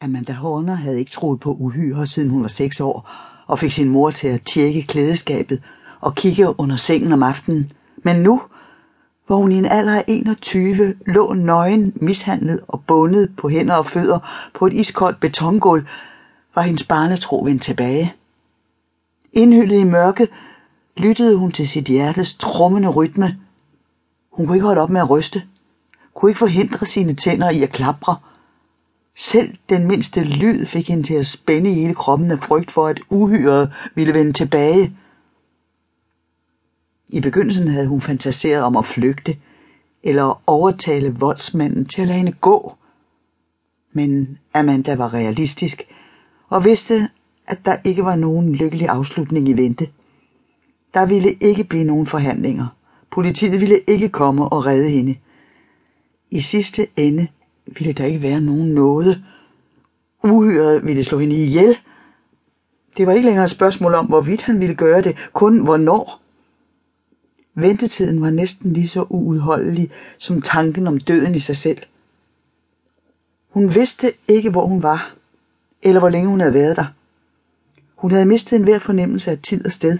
Amanda Horner havde ikke troet på uhyre, siden hun var seks år, og fik sin mor til at tjekke klædeskabet og kigge under sengen om aftenen. Men nu, hvor hun i en alder af 21 lå nøgen, mishandlet og bundet på hænder og fødder på et iskoldt betongulv, var hendes barnetro vendt tilbage. Indhyllet i mørke, lyttede hun til sit hjertes trummende rytme. Hun kunne ikke holde op med at ryste, kunne ikke forhindre sine tænder i at klapre, selv den mindste lyd fik hende til at spænde i hele kroppen af frygt for, at uhyret ville vende tilbage. I begyndelsen havde hun fantaseret om at flygte, eller overtale voldsmanden til at lade hende gå. Men Amanda var realistisk, og vidste, at der ikke var nogen lykkelig afslutning i vente. Der ville ikke blive nogen forhandlinger. Politiet ville ikke komme og redde hende. I sidste ende ville der ikke være nogen nåde. Uhyret ville slå hende ihjel. Det var ikke længere et spørgsmål om, hvorvidt han ville gøre det, kun hvornår. Ventetiden var næsten lige så uudholdelig som tanken om døden i sig selv. Hun vidste ikke, hvor hun var, eller hvor længe hun havde været der. Hun havde mistet enhver fornemmelse af tid og sted.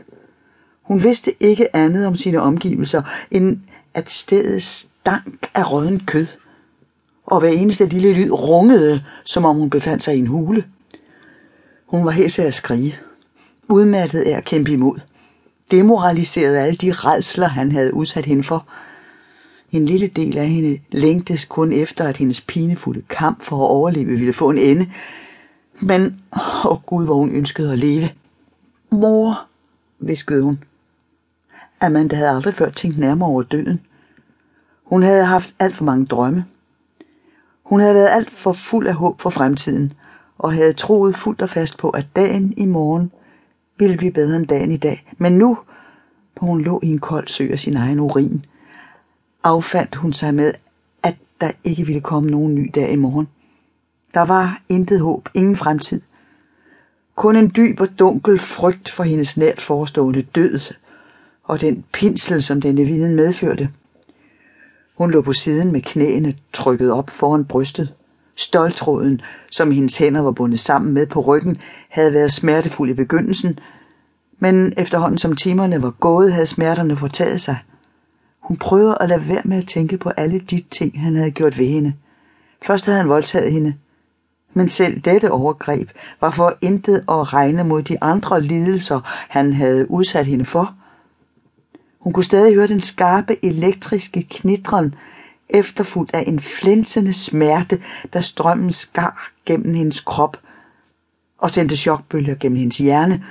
Hun vidste ikke andet om sine omgivelser, end at stedet stank af rådden kød og hver eneste lille lyd rungede, som om hun befandt sig i en hule. Hun var helt at skrige, udmattet af at kæmpe imod, demoraliseret af alle de redsler, han havde udsat hende for. En lille del af hende længtes kun efter, at hendes pinefulde kamp for at overleve ville få en ende. Men, åh oh Gud, hvor hun ønskede at leve. Mor, viskede hun. Amanda havde aldrig før tænkt nærmere over døden. Hun havde haft alt for mange drømme. Hun havde været alt for fuld af håb for fremtiden, og havde troet fuldt og fast på, at dagen i morgen ville blive bedre end dagen i dag. Men nu, hvor hun lå i en kold sø af sin egen urin, affandt hun sig med, at der ikke ville komme nogen ny dag i morgen. Der var intet håb, ingen fremtid. Kun en dyb og dunkel frygt for hendes nært forestående død, og den pinsel, som denne viden medførte. Hun lå på siden med knæene trykket op foran brystet. Stoltråden, som hendes hænder var bundet sammen med på ryggen, havde været smertefuld i begyndelsen, men efterhånden som timerne var gået, havde smerterne fortaget sig. Hun prøvede at lade være med at tænke på alle de ting, han havde gjort ved hende. Først havde han voldtaget hende, men selv dette overgreb var for intet at regne mod de andre lidelser, han havde udsat hende for – hun kunne stadig høre den skarpe elektriske knitren, efterfulgt af en flænsende smerte, da strømmen skar gennem hendes krop og sendte chokbølger gennem hendes hjerne.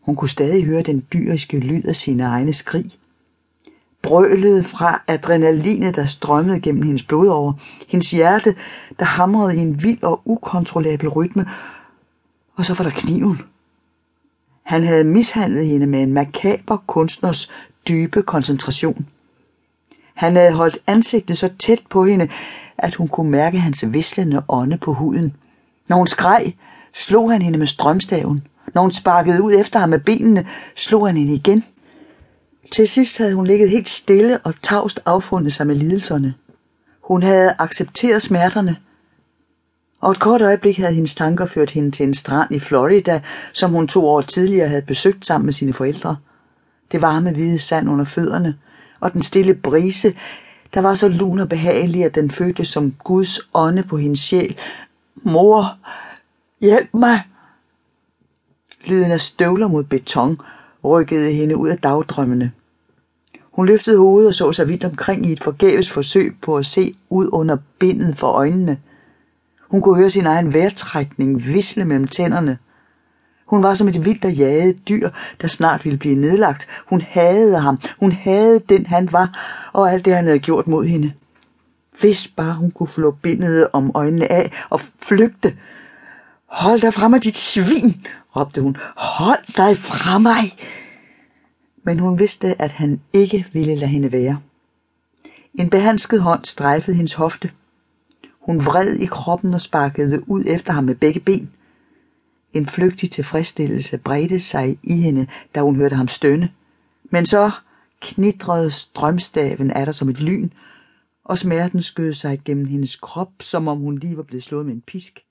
Hun kunne stadig høre den dyriske lyd af sine egne skrig. Brølet fra adrenalinet, der strømmede gennem hendes blodårer, hendes hjerte, der hamrede i en vild og ukontrollabel rytme, og så var der kniven. Han havde mishandlet hende med en makaber kunstners dybe koncentration. Han havde holdt ansigtet så tæt på hende, at hun kunne mærke hans vislende ånde på huden. Når hun skreg, slog han hende med strømstaven. Når hun sparkede ud efter ham med benene, slog han hende igen. Til sidst havde hun ligget helt stille og tavst affundet sig med lidelserne. Hun havde accepteret smerterne, og et kort øjeblik havde hendes tanker ført hende til en strand i Florida, som hun to år tidligere havde besøgt sammen med sine forældre. Det varme hvide sand under fødderne, og den stille brise, der var så lun og behagelig, at den føltes som Guds ånde på hendes sjæl. Mor, hjælp mig! Lyden af støvler mod beton rykkede hende ud af dagdrømmene. Hun løftede hovedet og så sig vidt omkring i et forgæves forsøg på at se ud under bindet for øjnene. Hun kunne høre sin egen vejrtrækning visle mellem tænderne. Hun var som et vildt og jaget dyr, der snart ville blive nedlagt. Hun hadede ham. Hun hadede den, han var, og alt det, han havde gjort mod hende. Hvis bare hun kunne flå bindet om øjnene af og flygte. Hold dig fra mig, dit svin, råbte hun. Hold dig fra mig. Men hun vidste, at han ikke ville lade hende være. En behandsket hånd strejfede hendes hofte. Hun vred i kroppen og sparkede ud efter ham med begge ben. En flygtig tilfredsstillelse bredte sig i hende, da hun hørte ham stønne. Men så knitrede strømstaven af der som et lyn, og smerten skød sig gennem hendes krop, som om hun lige var blevet slået med en pisk.